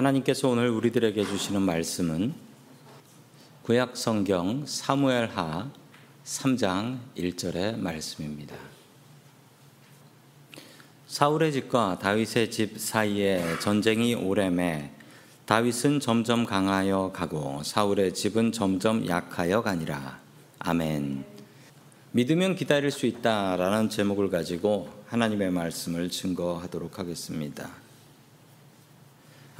하나님께서 오늘 우리들에게 주시는 말씀은 구약 성경 사무엘하 3장 1절의 말씀입니다. 사울의 집과 다윗의 집 사이에 전쟁이 오래매 다윗은 점점 강하여 가고 사울의 집은 점점 약하여 가니라. 아멘. 믿으면 기다릴 수 있다라는 제목을 가지고 하나님의 말씀을 증거하도록 하겠습니다.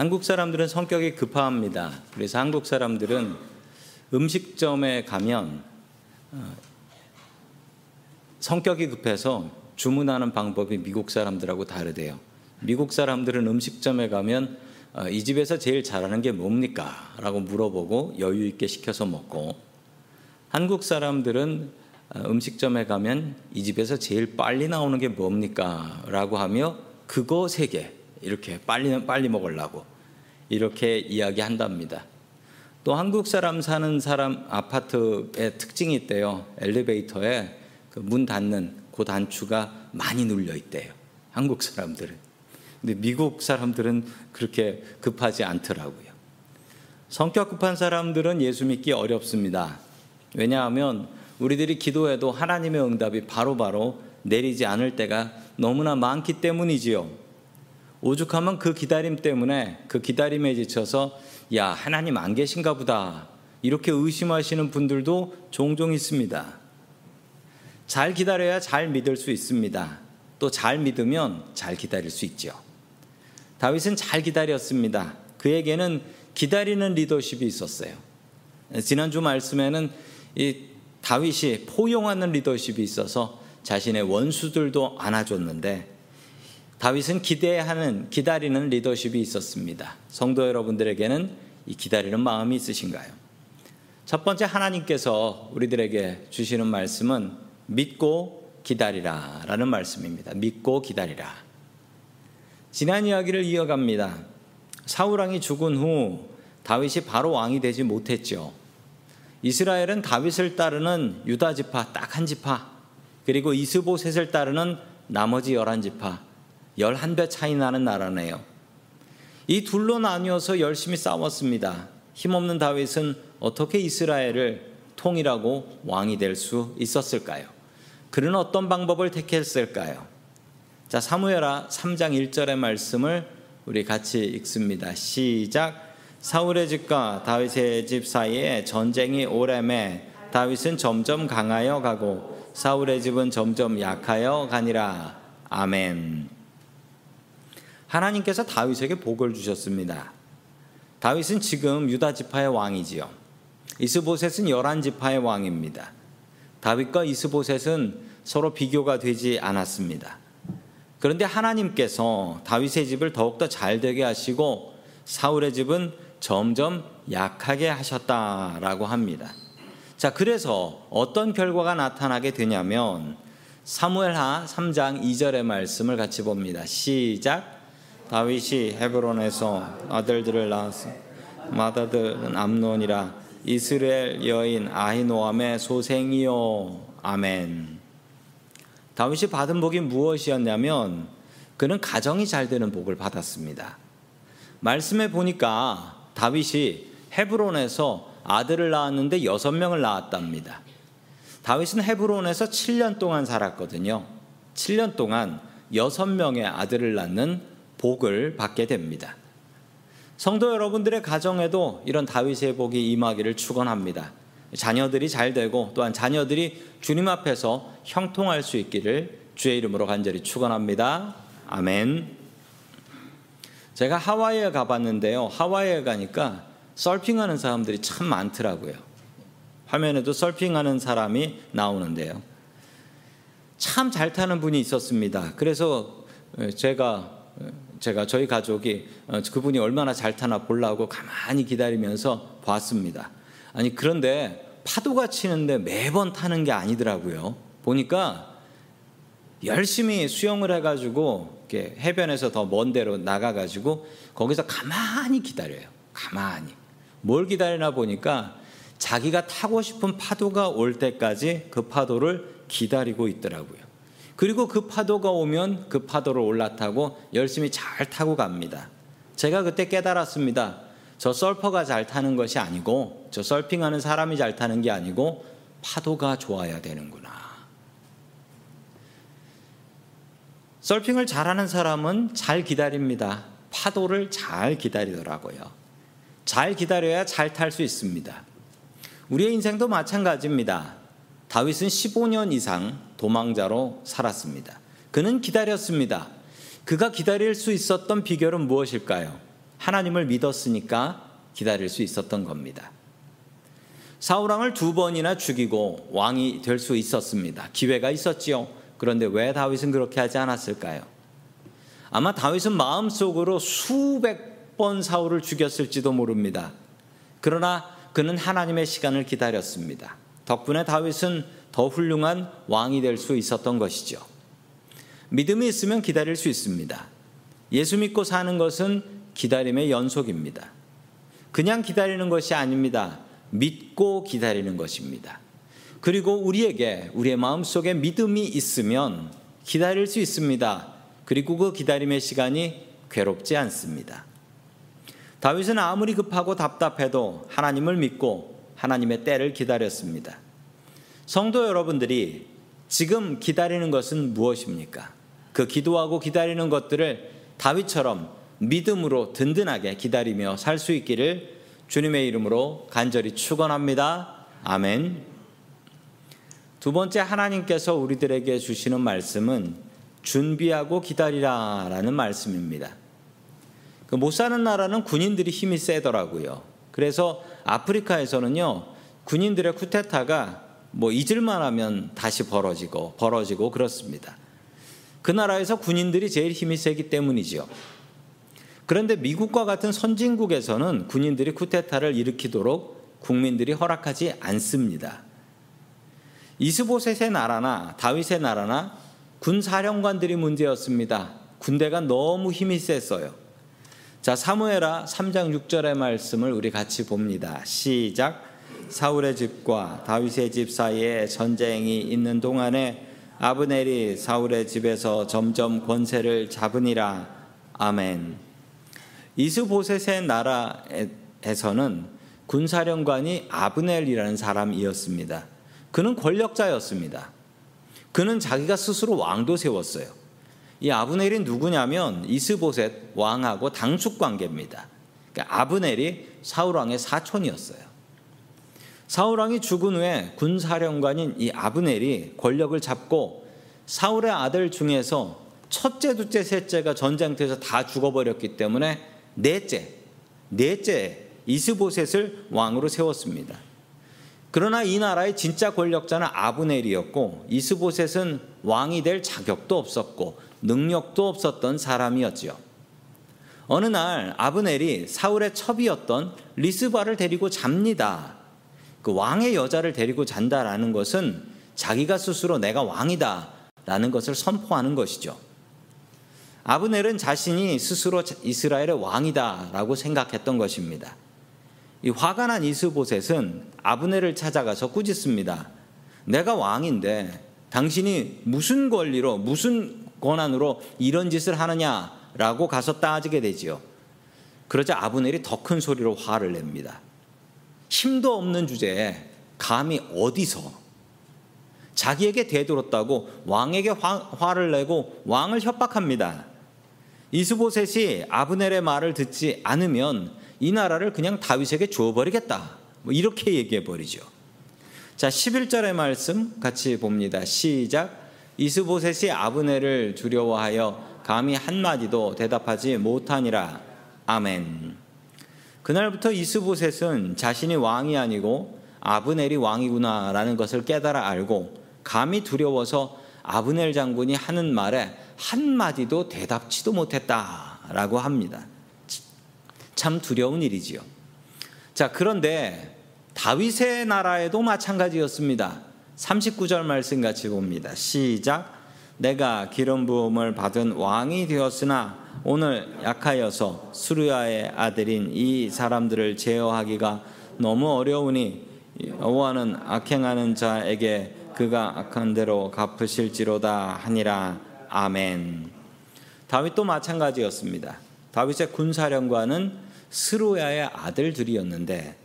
한국 사람들은 성격이 급합니다. 그래서 한국 사람들은 음식점에 가면 어, 성격이 급해서 주문하는 방법이 미국 사람들하고 다르대요. 미국 사람들은 음식점에 가면 어, 이 집에서 제일 잘하는 게 뭡니까? 라고 물어보고 여유 있게 시켜서 먹고 한국 사람들은 어, 음식점에 가면 이 집에서 제일 빨리 나오는 게 뭡니까? 라고 하며 그거 세 개 이렇게 빨리 빨리 먹으려고 이렇게 이야기한답니다. 또 한국 사람 사는 사람 아파트의 특징이 있대요. 엘리베이터에 그 문 닫는 그 단추가 많이 눌려 있대요. 한국 사람들은. 근데 미국 사람들은 그렇게 급하지 않더라고요. 성격 급한 사람들은 예수 믿기 어렵습니다. 왜냐하면 우리들이 기도해도 하나님의 응답이 바로바로 바로 내리지 않을 때가 너무나 많기 때문이지요. 오죽하면 그 기다림 때문에 그 기다림에 지쳐서 야, 하나님 안 계신가 보다. 이렇게 의심하시는 분들도 종종 있습니다. 잘 기다려야 잘 믿을 수 있습니다. 또 잘 믿으면 잘 기다릴 수 있죠. 다윗은 잘 기다렸습니다. 그에게는 기다리는 리더십이 있었어요. 지난주 말씀에는 이 다윗이 포용하는 리더십이 있어서 자신의 원수들도 안아줬는데 다윗은 기대하는 기다리는 리더십이 있었습니다. 성도 여러분들에게는 이 기다리는 마음이 있으신가요? 첫 번째 하나님께서 우리들에게 주시는 말씀은 믿고 기다리라라는 말씀입니다. 믿고 기다리라. 지난 이야기를 이어갑니다. 사울 왕이 죽은 후 다윗이 바로 왕이 되지 못했죠. 이스라엘은 다윗을 따르는 유다 지파 딱 한 지파 그리고 이스보셋을 따르는 나머지 열한 지파 11배 차이 나는 나라네요. 이 둘로 나뉘어서 열심히 싸웠습니다. 힘없는 다윗은 어떻게 이스라엘을 통일하고 왕이 될 수 있었을까요? 그는 어떤 방법을 택했을까요? 자, 사무엘하 3장 1절의 말씀을 우리 같이 읽습니다. 시작. 사울의 집과 다윗의 집 사이에 전쟁이 오래매 다윗은 점점 강하여 가고 사울의 집은 점점 약하여 가니라. 아멘. 하나님께서 다윗에게 복을 주셨습니다. 다윗은 지금 유다 지파의 왕이지요. 이스보셋은 열한 지파의 왕입니다. 다윗과 이스보셋은 서로 비교가 되지 않았습니다. 그런데 하나님께서 다윗의 집을 더욱더 잘 되게 하시고 사울의 집은 점점 약하게 하셨다라고 합니다. 자, 그래서 어떤 결과가 나타나게 되냐면 사무엘하 3장 2절의 말씀을 같이 봅니다. 시작. 다윗이 헤브론에서 아들들을 낳았어. 마다들은 암논이라 이스라엘 여인 아히노암의 소생이요. 아멘. 다윗이 받은 복이 무엇이었냐면 그는 가정이 잘 되는 복을 받았습니다. 말씀에 보니까 다윗이 헤브론에서 아들을 낳았는데 여섯 명을 낳았답니다. 다윗은 헤브론에서 7년 동안 살았거든요. 7년 동안 여섯 명의 아들을 낳는 복을 받게 됩니다. 성도 여러분들의 가정에도 이런 다윗의 복이 임하기를 축원합니다. 자녀들이 잘 되고 또한 자녀들이 주님 앞에서 형통할 수 있기를 주의 이름으로 간절히 축원합니다. 아멘. 제가 하와이에 가봤는데요. 하와이에 가니까 서핑하는 사람들이 참 많더라고요. 화면에도 서핑하는 사람이 나오는데요. 참 잘 타는 분이 있었습니다. 그래서 제가 제가 저희 가족이 어, 그분이 얼마나 잘 타나 보려고 가만히 기다리면서 봤습니다. 아니 그런데 파도가 치는데 매번 타는 게 아니더라고요. 보니까 열심히 수영을 해가지고 해변에서 더 먼 데로 나가가지고 거기서 가만히 기다려요. 가만히 뭘 기다리나 보니까 자기가 타고 싶은 파도가 올 때까지 그 파도를 기다리고 있더라고요. 그리고 그 파도가 오면 그 파도를 올라타고 열심히 잘 타고 갑니다. 제가 그때 깨달았습니다. 저 서퍼가 잘 타는 것이 아니고 저 서핑하는 사람이 잘 타는 게 아니고 파도가 좋아야 되는구나. 서핑을 잘하는 사람은 잘 기다립니다. 파도를 잘 기다리더라고요. 잘 기다려야 잘 탈 수 있습니다. 우리의 인생도 마찬가지입니다. 다윗은 15년 이상 도망자로 살았습니다. 그는 기다렸습니다. 그가 기다릴 수 있었던 비결은 무엇일까요? 하나님을 믿었으니까 기다릴 수 있었던 겁니다. 사울왕을 두 번이나 죽이고 왕이 될 수 있었습니다. 기회가 있었지요. 그런데 왜 다윗은 그렇게 하지 않았을까요? 아마 다윗은 마음속으로 수백 번 사울을 죽였을지도 모릅니다. 그러나 그는 하나님의 시간을 기다렸습니다. 덕분에 다윗은 더 훌륭한 왕이 될 수 있었던 것이죠. 믿음이 있으면 기다릴 수 있습니다. 예수 믿고 사는 것은 기다림의 연속입니다. 그냥 기다리는 것이 아닙니다. 믿고 기다리는 것입니다. 그리고 우리에게 우리의 마음속에 믿음이 있으면 기다릴 수 있습니다. 그리고 그 기다림의 시간이 괴롭지 않습니다. 다윗은 아무리 급하고 답답해도 하나님을 믿고 하나님의 때를 기다렸습니다. 성도 여러분들이 지금 기다리는 것은 무엇입니까? 그 기도하고 기다리는 것들을 다윗처럼 믿음으로 든든하게 기다리며 살 수 있기를 주님의 이름으로 간절히 축원합니다. 아멘. 두 번째 하나님께서 우리들에게 주시는 말씀은 준비하고 기다리라라는 말씀입니다. 그 못 사는 나라는 군인들이 힘이 세더라고요. 그래서 아프리카에서는요 군인들의 쿠데타가 뭐 잊을만 하면 다시 벌어지고 벌어지고 그렇습니다. 그 나라에서 군인들이 제일 힘이 세기 때문이죠. 그런데 미국과 같은 선진국에서는 군인들이 쿠데타를 일으키도록 국민들이 허락하지 않습니다. 이스보셋의 나라나 다윗의 나라나 군 사령관들이 문제였습니다. 군대가 너무 힘이 셌어요. 자, 사무엘하 3장 6절의 말씀을 우리 같이 봅니다. 시작. 사울의 집과 다윗의 집 사이에 전쟁이 있는 동안에 아브넬이 사울의 집에서 점점 권세를 잡으니라. 아멘. 이스보셋의 나라에서는 군사령관이 아브넬이라는 사람이었습니다. 그는 권력자였습니다. 그는 자기가 스스로 왕도 세웠어요. 이 아브넬이 누구냐면 이스보셋 왕하고 당숙 관계입니다. 그러니까 아브넬이 사울 왕의 사촌이었어요. 사울 왕이 죽은 후에 군사령관인 이 아브넬이 권력을 잡고 사울의 아들 중에서 첫째, 둘째, 셋째가 전쟁터에서 다 죽어버렸기 때문에 넷째, 넷째 이스보셋을 왕으로 세웠습니다. 그러나 이 나라의 진짜 권력자는 아브넬이었고 이스보셋은 왕이 될 자격도 없었고 능력도 없었던 사람이었지요. 어느 날 아브넬이 사울의 첩이었던 리스바를 데리고 잡니다. 그 왕의 여자를 데리고 잔다라는 것은 자기가 스스로 내가 왕이다 라는 것을 선포하는 것이죠. 아브넬은 자신이 스스로 이스라엘의 왕이다 라고 생각했던 것입니다. 이 화가 난 이스보셋은 아브넬을 찾아가서 꾸짖습니다. 내가 왕인데 당신이 무슨 권리로 무슨 권한으로 이런 짓을 하느냐라고 가서 따지게 되지요. 그러자 아브넬이 더 큰 소리로 화를 냅니다. 힘도 없는 주제에 감히 어디서 자기에게 대들었다고 왕에게 화, 를 내고 왕을 협박합니다. 이스보셋이 아브넬의 말을 듣지 않으면 이 나라를 그냥 다윗에게 줘버리겠다. 뭐 이렇게 얘기해 버리죠. 자, 11절의 말씀 같이 봅니다. 시작. 이스보셋이 아브넬을 두려워하여 감히 한마디도 대답하지 못하니라. 아멘. 그날부터 이스보셋은 자신이 왕이 아니고 아브넬이 왕이구나라는 것을 깨달아 알고 감히 두려워서 아브넬 장군이 하는 말에 한마디도 대답치도 못했다라고 합니다. 참 두려운 일이지요. 자, 그런데 다윗의 나라에도 마찬가지였습니다. 39절 말씀 같이 봅니다. 시작. 내가 기름 부음을 받은 왕이 되었으나 오늘 약하여서 수르야의 아들인 이 사람들을 제어하기가 너무 어려우니 여호와는 악행하는 자에게 그가 악한 대로 갚으실지로다 하니라 아멘. 다윗도 마찬가지였습니다. 다윗의 군사령관은 스루야의 아들들이었는데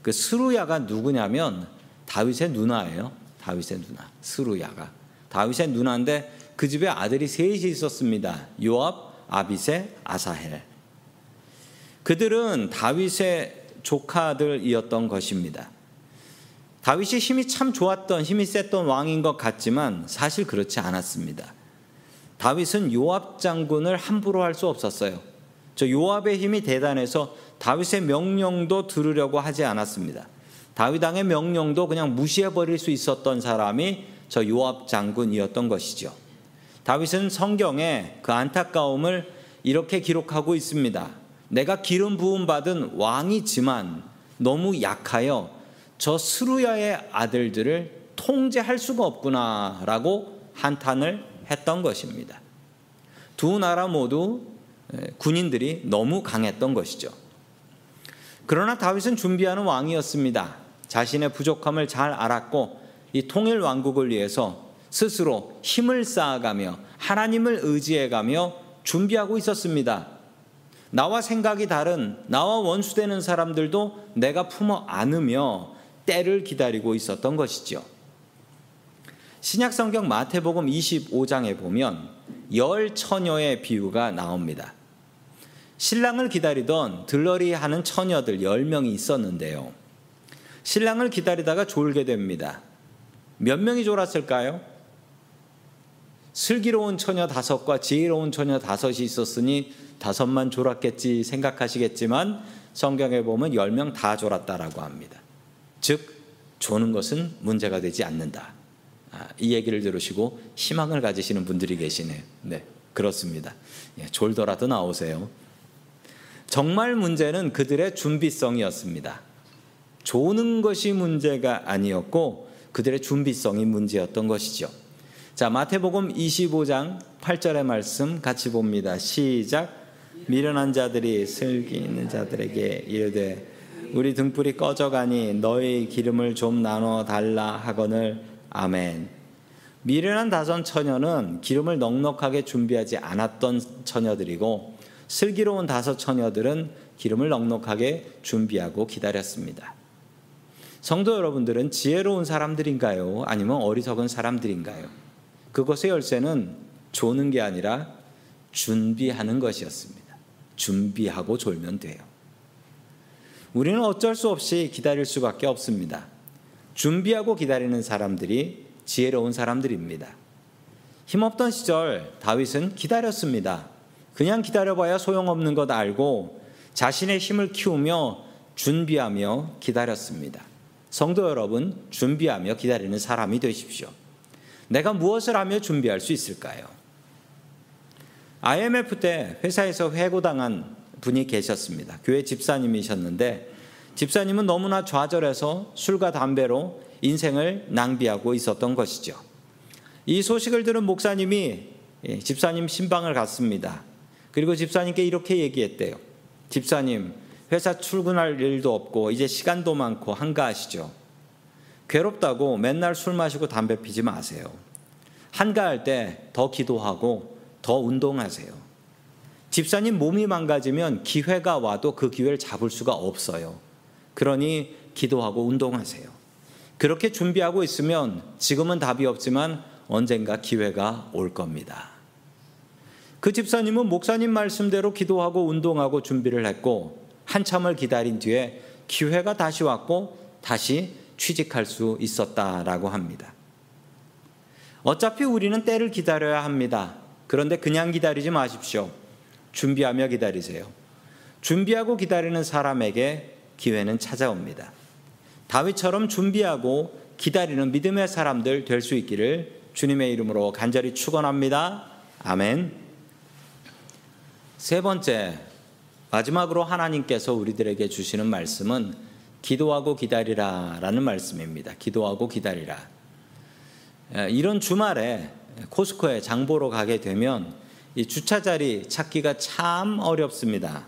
그 스루야가 누구냐면 다윗의 누나예요. 다윗의 누나 스루야가 다윗의 누나인데 그 집에 아들이 셋이 있었습니다. 요압, 아비세, 아사헬. 그들은 다윗의 조카들이었던 것입니다. 다윗이 힘이 참 좋았던 힘이 셌던 왕인 것 같지만 사실 그렇지 않았습니다. 다윗은 요압 장군을 함부로 할 수 없었어요. 저 요압의 힘이 대단해서 다윗의 명령도 들으려고 하지 않았습니다. 다윗 왕의 명령도 그냥 무시해 버릴 수 있었던 사람이 저 요압 장군이었던 것이죠. 다윗은 성경에 그 안타까움을 이렇게 기록하고 있습니다. 내가 기름 부음 받은 왕이지만 너무 약하여 저 스루야의 아들들을 통제할 수가 없구나라고 한탄을 했던 것입니다. 두 나라 모두 군인들이 너무 강했던 것이죠. 그러나 다윗은 준비하는 왕이었습니다. 자신의 부족함을 잘 알았고 이 통일 왕국을 위해서 스스로 힘을 쌓아가며 하나님을 의지해가며 준비하고 있었습니다. 나와 생각이 다른 나와 원수되는 사람들도 내가 품어 안으며 때를 기다리고 있었던 것이죠. 신약 성경 마태복음 25장에 보면 열 처녀의 비유가 나옵니다. 신랑을 기다리던 들러리 하는 처녀들 10명이 있었는데요. 신랑을 기다리다가 졸게 됩니다. 몇 명이 졸았을까요? 슬기로운 처녀 다섯과 지혜로운 처녀 다섯이 있었으니 다섯만 졸았겠지 생각하시겠지만 성경에 보면 열 명 다 졸았다라고 합니다. 즉 조는 것은 문제가 되지 않는다. 아, 이 얘기를 들으시고 희망을 가지시는 분들이 계시네요. 네, 그렇습니다. 예, 졸더라도 나오세요. 정말 문제는 그들의 준비성이었습니다. 조는 것이 문제가 아니었고 그들의 준비성이 문제였던 것이죠. 자, 마태복음 25장 8절의 말씀 같이 봅니다. 시작. 미련한 자들이 슬기 있는 자들에게 이르되 우리 등불이 꺼져가니 너희 기름을 좀 나눠 달라 하거늘 아멘. 미련한 다섯 처녀는 기름을 넉넉하게 준비하지 않았던 처녀들이고 슬기로운 다섯 처녀들은 기름을 넉넉하게 준비하고 기다렸습니다. 성도 여러분들은 지혜로운 사람들인가요? 아니면 어리석은 사람들인가요? 그것의 열쇠는 조는 게 아니라 준비하는 것이었습니다. 준비하고 졸면 돼요. 우리는 어쩔 수 없이 기다릴 수밖에 없습니다. 준비하고 기다리는 사람들이 지혜로운 사람들입니다. 힘없던 시절 다윗은 기다렸습니다. 그냥 기다려봐야 소용없는 것 알고 자신의 힘을 키우며 준비하며 기다렸습니다. 성도 여러분, 준비하며 기다리는 사람이 되십시오. 내가 무엇을 하며 준비할 수 있을까요? IMF 때 회사에서 해고당한 분이 계셨습니다. 교회 집사님이셨는데 집사님은 너무나 좌절해서 술과 담배로 인생을 낭비하고 있었던 것이죠. 이 소식을 들은 목사님이 예, 집사님 신방을 갔습니다. 그리고 집사님께 이렇게 얘기했대요. 집사님, 회사 출근할 일도 없고 이제 시간도 많고 한가하시죠. 괴롭다고 맨날 술 마시고 담배 피지 마세요. 한가할 때 더 기도하고 더 운동하세요. 집사님 몸이 망가지면 기회가 와도 그 기회를 잡을 수가 없어요. 그러니 기도하고 운동하세요. 그렇게 준비하고 있으면 지금은 답이 없지만 언젠가 기회가 올 겁니다. 그 집사님은 목사님 말씀대로 기도하고 운동하고 준비를 했고 한참을 기다린 뒤에 기회가 다시 왔고 다시 취직할 수 있었다라고 합니다. 어차피 우리는 때를 기다려야 합니다. 그런데 그냥 기다리지 마십시오. 준비하며 기다리세요. 준비하고 기다리는 사람에게 기회는 찾아옵니다. 다윗처럼 준비하고 기다리는 믿음의 사람들 될 수 있기를 주님의 이름으로 간절히 축원합니다. 아멘. 세 번째 마지막으로 하나님께서 우리들에게 주시는 말씀은 기도하고 기다리라 라는 말씀입니다. 기도하고 기다리라. 이런 주말에 코스코에 장보러 가게 되면 이 주차 자리 찾기가 참 어렵습니다.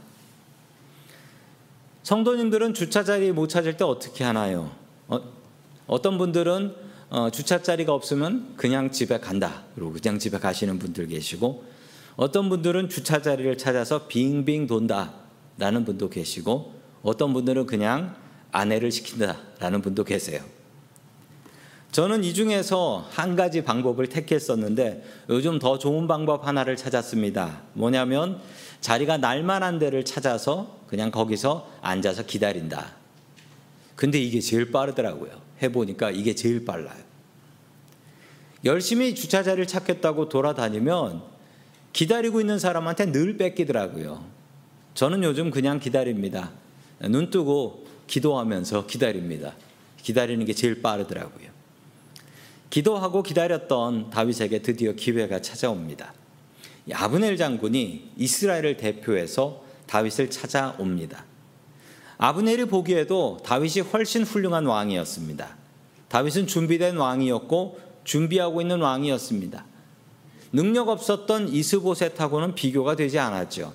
성도님들은 주차 자리 못 찾을 때 어떻게 하나요? 어, 떤 분들은 어, 주차 자리가 없으면 그냥 집에 간다. 그리고 그냥 집에 가시는 분들 계시고 어떤 분들은 주차 자리를 찾아서 빙빙 돈다라는 분도 계시고 어떤 분들은 그냥 아내를 시킨다라는 분도 계세요. 저는 이 중에서 한 가지 방법을 택했었는데 요즘 더 좋은 방법 하나를 찾았습니다. 뭐냐면 자리가 날만한 데를 찾아서 그냥 거기서 앉아서 기다린다. 근데 이게 제일 빠르더라고요. 해보니까 이게 제일 빨라요. 열심히 주차 자리를 찾겠다고 돌아다니면 기다리고 있는 사람한테 늘 뺏기더라고요. 저는 요즘 그냥 기다립니다. 눈 뜨고 기도하면서 기다립니다. 기다리는 게 제일 빠르더라고요. 기도하고 기다렸던 다윗에게 드디어 기회가 찾아옵니다. 아브넬 장군이 이스라엘을 대표해서 다윗을 찾아옵니다. 아브넬이 보기에도 다윗이 훨씬 훌륭한 왕이었습니다. 다윗은 준비된 왕이었고 준비하고 있는 왕이었습니다. 능력 없었던 이스보셋하고는 비교가 되지 않았죠.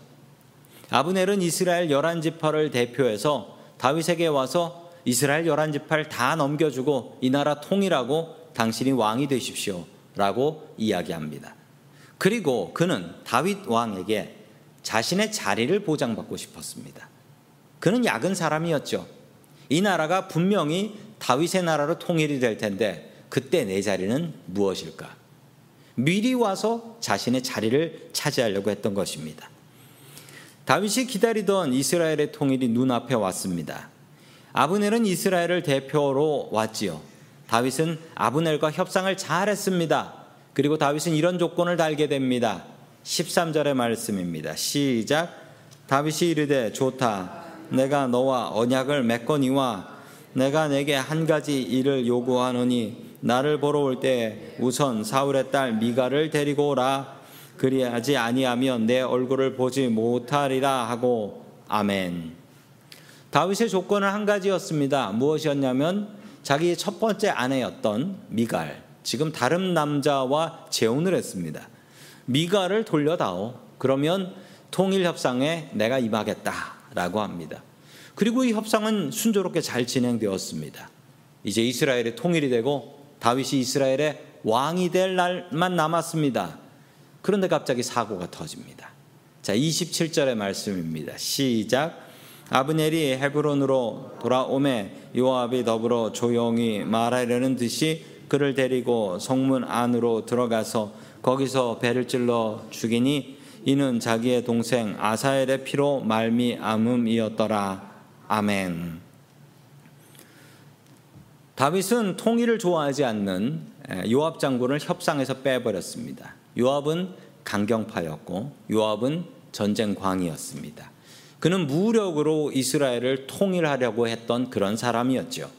아브넬은 이스라엘 열한 지파를 대표해서 다윗에게 와서 이스라엘 열한 지파를 다 넘겨주고 이 나라 통일하고 당신이 왕이 되십시오라고 이야기합니다. 그리고 그는 다윗 왕에게 자신의 자리를 보장받고 싶었습니다. 그는 약은 사람이었죠. 이 나라가 분명히 다윗의 나라로 통일이 될 텐데 그때 내 자리는 무엇일까? 미리 와서 자신의 자리를 차지하려고 했던 것입니다. 다윗이 기다리던 이스라엘의 통일이 눈앞에 왔습니다. 아브넬은 이스라엘을 대표로 왔지요. 다윗은 아브넬과 협상을 잘 했습니다. 그리고 다윗은 이런 조건을 달게 됩니다. 13절의 말씀입니다. 시작. 다윗이 이르되 좋다. 내가 너와 언약을 맺거니와 내가 내게 한 가지 일을 요구하노니 나를 보러 올 때 우선 사울의 딸 미가를 데리고 오라. 그리하지 아니하면 내 얼굴을 보지 못하리라 하고 아멘. 다윗의 조건은 한 가지였습니다. 무엇이었냐면 자기의 첫 번째 아내였던 미갈, 지금 다른 남자와 재혼을 했습니다. 미갈을 돌려다오. 그러면 통일 협상에 내가 임하겠다라고 합니다. 그리고 이 협상은 순조롭게 잘 진행되었습니다. 이제 이스라엘의 통일이 되고 다윗이 이스라엘의 왕이 될 날만 남았습니다. 그런데 갑자기 사고가 터집니다. 자, 27절의 말씀입니다. 시작. 아브넬이 헤브론으로 돌아오매 요압이 더불어 조용히 말하려는 듯이 그를 데리고 성문 안으로 들어가서 거기서 배를 찔러 죽이니 이는 자기의 동생 아사엘의 피로 말미암음이었더라. 아멘. 다윗은 통일을 좋아하지 않는 요압 장군을 협상에서 빼버렸습니다. 요압은 강경파였고 요압은 전쟁광이었습니다. 그는 무력으로 이스라엘을 통일하려고 했던 그런 사람이었죠.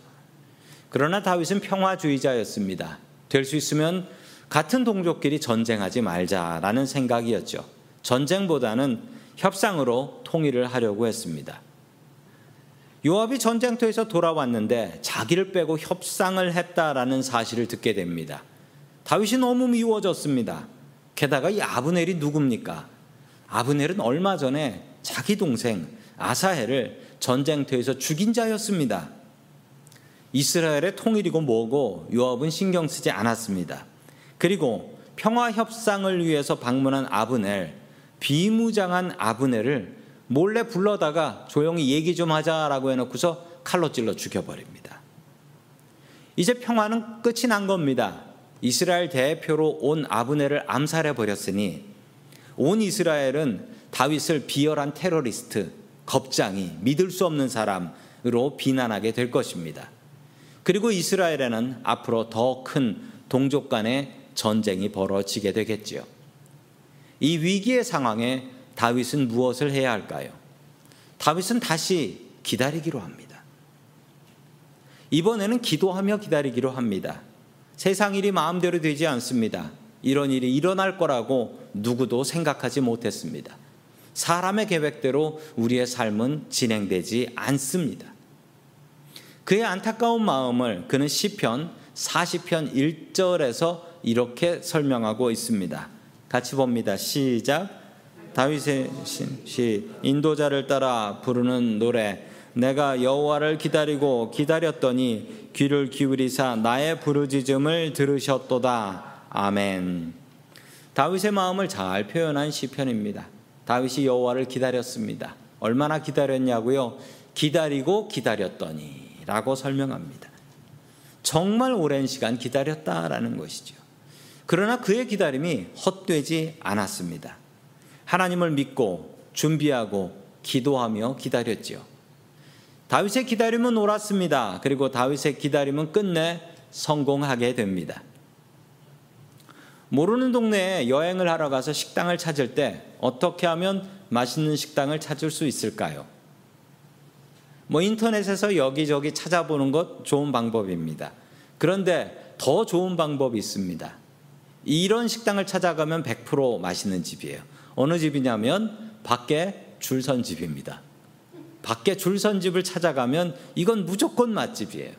그러나 다윗은 평화주의자였습니다. 될 수 있으면 같은 동족끼리 전쟁하지 말자라는 생각이었죠. 전쟁보다는 협상으로 통일을 하려고 했습니다. 요압이 전쟁터에서 돌아왔는데 자기를 빼고 협상을 했다라는 사실을 듣게 됩니다. 다윗이 너무 미워졌습니다. 게다가 이 아브넬이 누굽니까? 아브넬은 얼마 전에 자기 동생 아사헬을 전쟁터에서 죽인 자였습니다. 이스라엘의 통일이고 뭐고 요압은 신경 쓰지 않았습니다. 그리고 평화 협상을 위해서 방문한 아브넬, 비무장한 아브넬을 몰래 불러다가 조용히 얘기 좀 하자라고 해놓고서 칼로 찔러 죽여버립니다. 이제 평화는 끝이 난 겁니다. 이스라엘 대표로 온 아브넬을 암살해 버렸으니 온 이스라엘은 다윗을 비열한 테러리스트, 겁장이 믿을 수 없는 사람으로 비난하게 될 것입니다. 그리고 이스라엘에는 앞으로 더 큰 동족 간의 전쟁이 벌어지게 되겠지요. 이 위기의 상황에 다윗은 무엇을 해야 할까요? 다윗은 다시 기다리기로 합니다. 이번에는 기도하며 기다리기로 합니다. 세상 일이 마음대로 되지 않습니다. 이런 일이 일어날 거라고 누구도 생각하지 못했습니다. 사람의 계획대로 우리의 삶은 진행되지 않습니다. 그의 안타까운 마음을 그는 시편 40편 1절에서 이렇게 설명하고 있습니다. 같이 봅니다. 시작. 다윗의 시 인도자를 따라 부르는 노래 내가 여호와를 기다리고 기다렸더니 귀를 기울이사 나의 부르짖음을 들으셨도다. 아멘. 다윗의 마음을 잘 표현한 시편입니다. 다윗이 여호와를 기다렸습니다. 얼마나 기다렸냐고요? 기다리고 기다렸더니라고 설명합니다. 정말 오랜 시간 기다렸다라는 것이죠. 그러나 그의 기다림이 헛되지 않았습니다. 하나님을 믿고 준비하고 기도하며 기다렸지요. 다윗의 기다림은 옳았습니다. 그리고 다윗의 기다림은 끝내 성공하게 됩니다. 모르는 동네에 여행을 하러 가서 식당을 찾을 때 어떻게 하면 맛있는 식당을 찾을 수 있을까요? 뭐 인터넷에서 여기저기 찾아보는 것 좋은 방법입니다. 그런데 더 좋은 방법이 있습니다. 이런 식당을 찾아가면 100% 맛있는 집이에요. 어느 집이냐면 밖에 줄선 집입니다. 밖에 줄선 집을 찾아가면 이건 무조건 맛집이에요.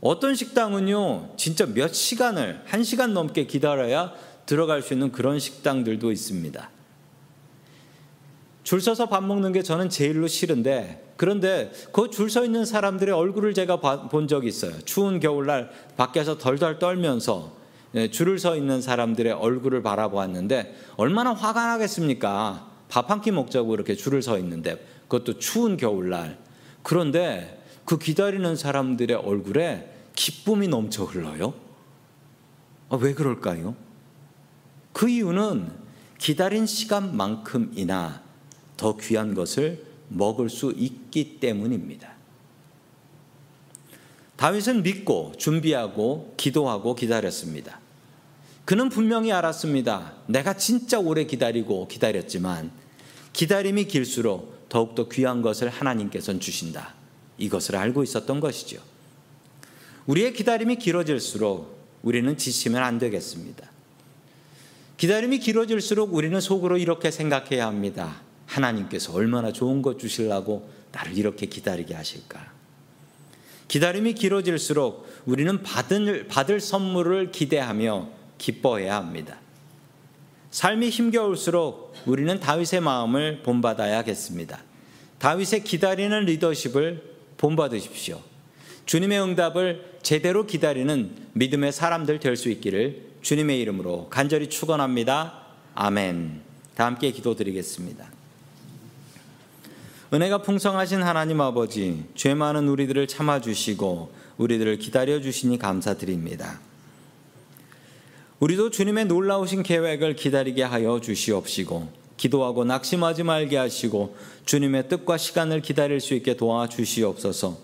어떤 식당은요, 진짜 몇 시간을, 한 시간 넘게 기다려야 들어갈 수 있는 그런 식당들도 있습니다. 줄 서서 밥 먹는 게 저는 제일로 싫은데, 그런데 그 줄 서 있는 사람들의 얼굴을 제가 본 적이 있어요. 추운 겨울날 밖에서 덜덜 떨면서 예, 줄을 서 있는 사람들의 얼굴을 바라보았는데, 얼마나 화가 나겠습니까? 밥 한 끼 먹자고 이렇게 줄을 서 있는데, 그것도 추운 겨울날. 그런데 그 기다리는 사람들의 얼굴에 기쁨이 넘쳐 흘러요. 아, 왜 그럴까요? 그 이유는 기다린 시간만큼이나 더 귀한 것을 먹을 수 있기 때문입니다. 다윗은 믿고 준비하고 기도하고 기다렸습니다. 그는 분명히 알았습니다. 내가 진짜 오래 기다리고 기다렸지만 기다림이 길수록 더욱더 귀한 것을 하나님께서는 주신다. 이것을 알고 있었던 것이죠. 우리의 기다림이 길어질수록 우리는 지치면 안 되겠습니다. 기다림이 길어질수록 우리는 속으로 이렇게 생각해야 합니다. 하나님께서 얼마나 좋은 것 주시려고 나를 이렇게 기다리게 하실까? 기다림이 길어질수록 우리는 받을, 받을 선물을 기대하며 기뻐해야 합니다. 삶이 힘겨울수록 우리는 다윗의 마음을 본받아야겠습니다. 다윗의 기다리는 리더십을 본받으십시오. 주님의 응답을 제대로 기다리는 믿음의 사람들 될 수 있기를 주님의 이름으로 간절히 축원합니다. 아멘. 다 함께 기도드리겠습니다. 은혜가 풍성하신 하나님 아버지, 죄 많은 우리들을 참아 주시고 우리들을 기다려 주시니 감사드립니다. 우리도 주님의 놀라우신 계획을 기다리게 하여 주시옵시고 기도하고 낙심하지 말게 하시고 주님의 뜻과 시간을 기다릴 수 있게 도와 주시옵소서.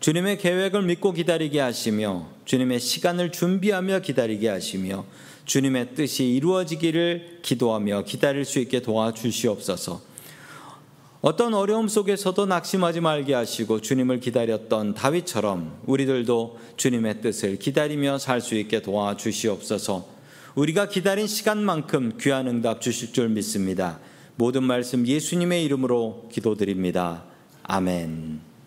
주님의 계획을 믿고 기다리게 하시며 주님의 시간을 준비하며 기다리게 하시며 주님의 뜻이 이루어지기를 기도하며 기다릴 수 있게 도와주시옵소서. 어떤 어려움 속에서도 낙심하지 말게 하시고 주님을 기다렸던 다윗처럼 우리들도 주님의 뜻을 기다리며 살 수 있게 도와주시옵소서. 우리가 기다린 시간만큼 귀한 응답 주실 줄 믿습니다. 모든 말씀 예수님의 이름으로 기도드립니다. 아멘.